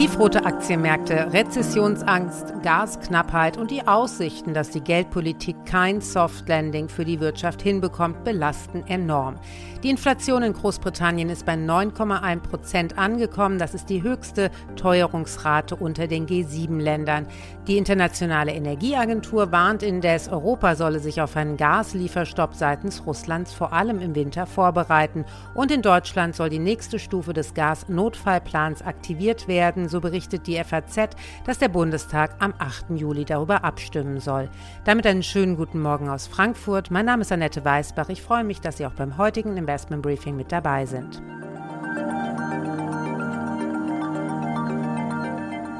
Tiefrote Aktienmärkte, Rezessionsangst, Gasknappheit und die Aussichten, dass die Geldpolitik kein Soft Landing für die Wirtschaft hinbekommt, belasten enorm. Die Inflation in Großbritannien ist bei 9,1 Prozent angekommen. Das ist die höchste Teuerungsrate unter den G7-Ländern. Die Internationale Energieagentur warnt indes, Europa solle sich auf einen Gaslieferstopp seitens Russlands vor allem im Winter vorbereiten. Und in Deutschland soll die nächste Stufe des Gasnotfallplans aktiviert werden. So berichtet die FAZ, dass der Bundestag am 8. Juli darüber abstimmen soll. Damit einen schönen guten Morgen aus Frankfurt. Mein Name ist Annette Weißbach. Ich freue mich, dass Sie auch beim heutigen Investment Briefing mit dabei sind.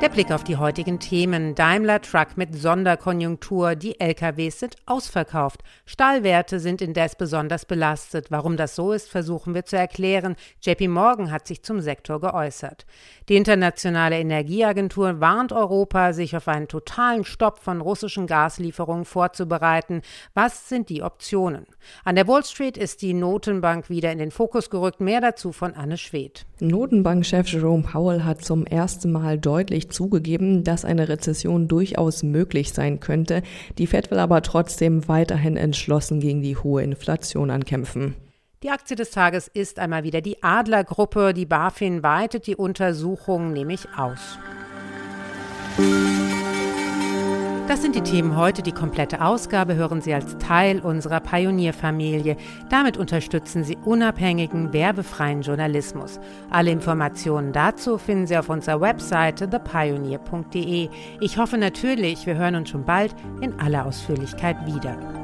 Der Blick auf die heutigen Themen. Daimler Truck mit Sonderkonjunktur. Die LKWs sind ausverkauft. Stahlwerte sind indes besonders belastet. Warum das so ist, versuchen wir zu erklären. JP Morgan hat sich zum Sektor geäußert. Die Internationale Energieagentur warnt Europa, sich auf einen totalen Stopp von russischen Gaslieferungen vorzubereiten. Was sind die Optionen? An der Wall Street ist die Notenbank wieder in den Fokus gerückt. Mehr dazu von Anne Schwedt. Notenbankchef Jerome Powell hat zum ersten Mal deutlich zugegeben, dass eine Rezession durchaus möglich sein könnte. Die Fed will aber trotzdem weiterhin entschlossen gegen die hohe Inflation ankämpfen. Die Aktie des Tages ist einmal wieder die Adlergruppe. Die BaFin weitet die Untersuchung nämlich aus. Das sind die Themen heute. Die komplette Ausgabe hören Sie als Teil unserer Pionierfamilie. Damit unterstützen Sie unabhängigen, werbefreien Journalismus. Alle Informationen dazu finden Sie auf unserer Webseite thepioneer.de. Ich hoffe natürlich, wir hören uns schon bald in aller Ausführlichkeit wieder.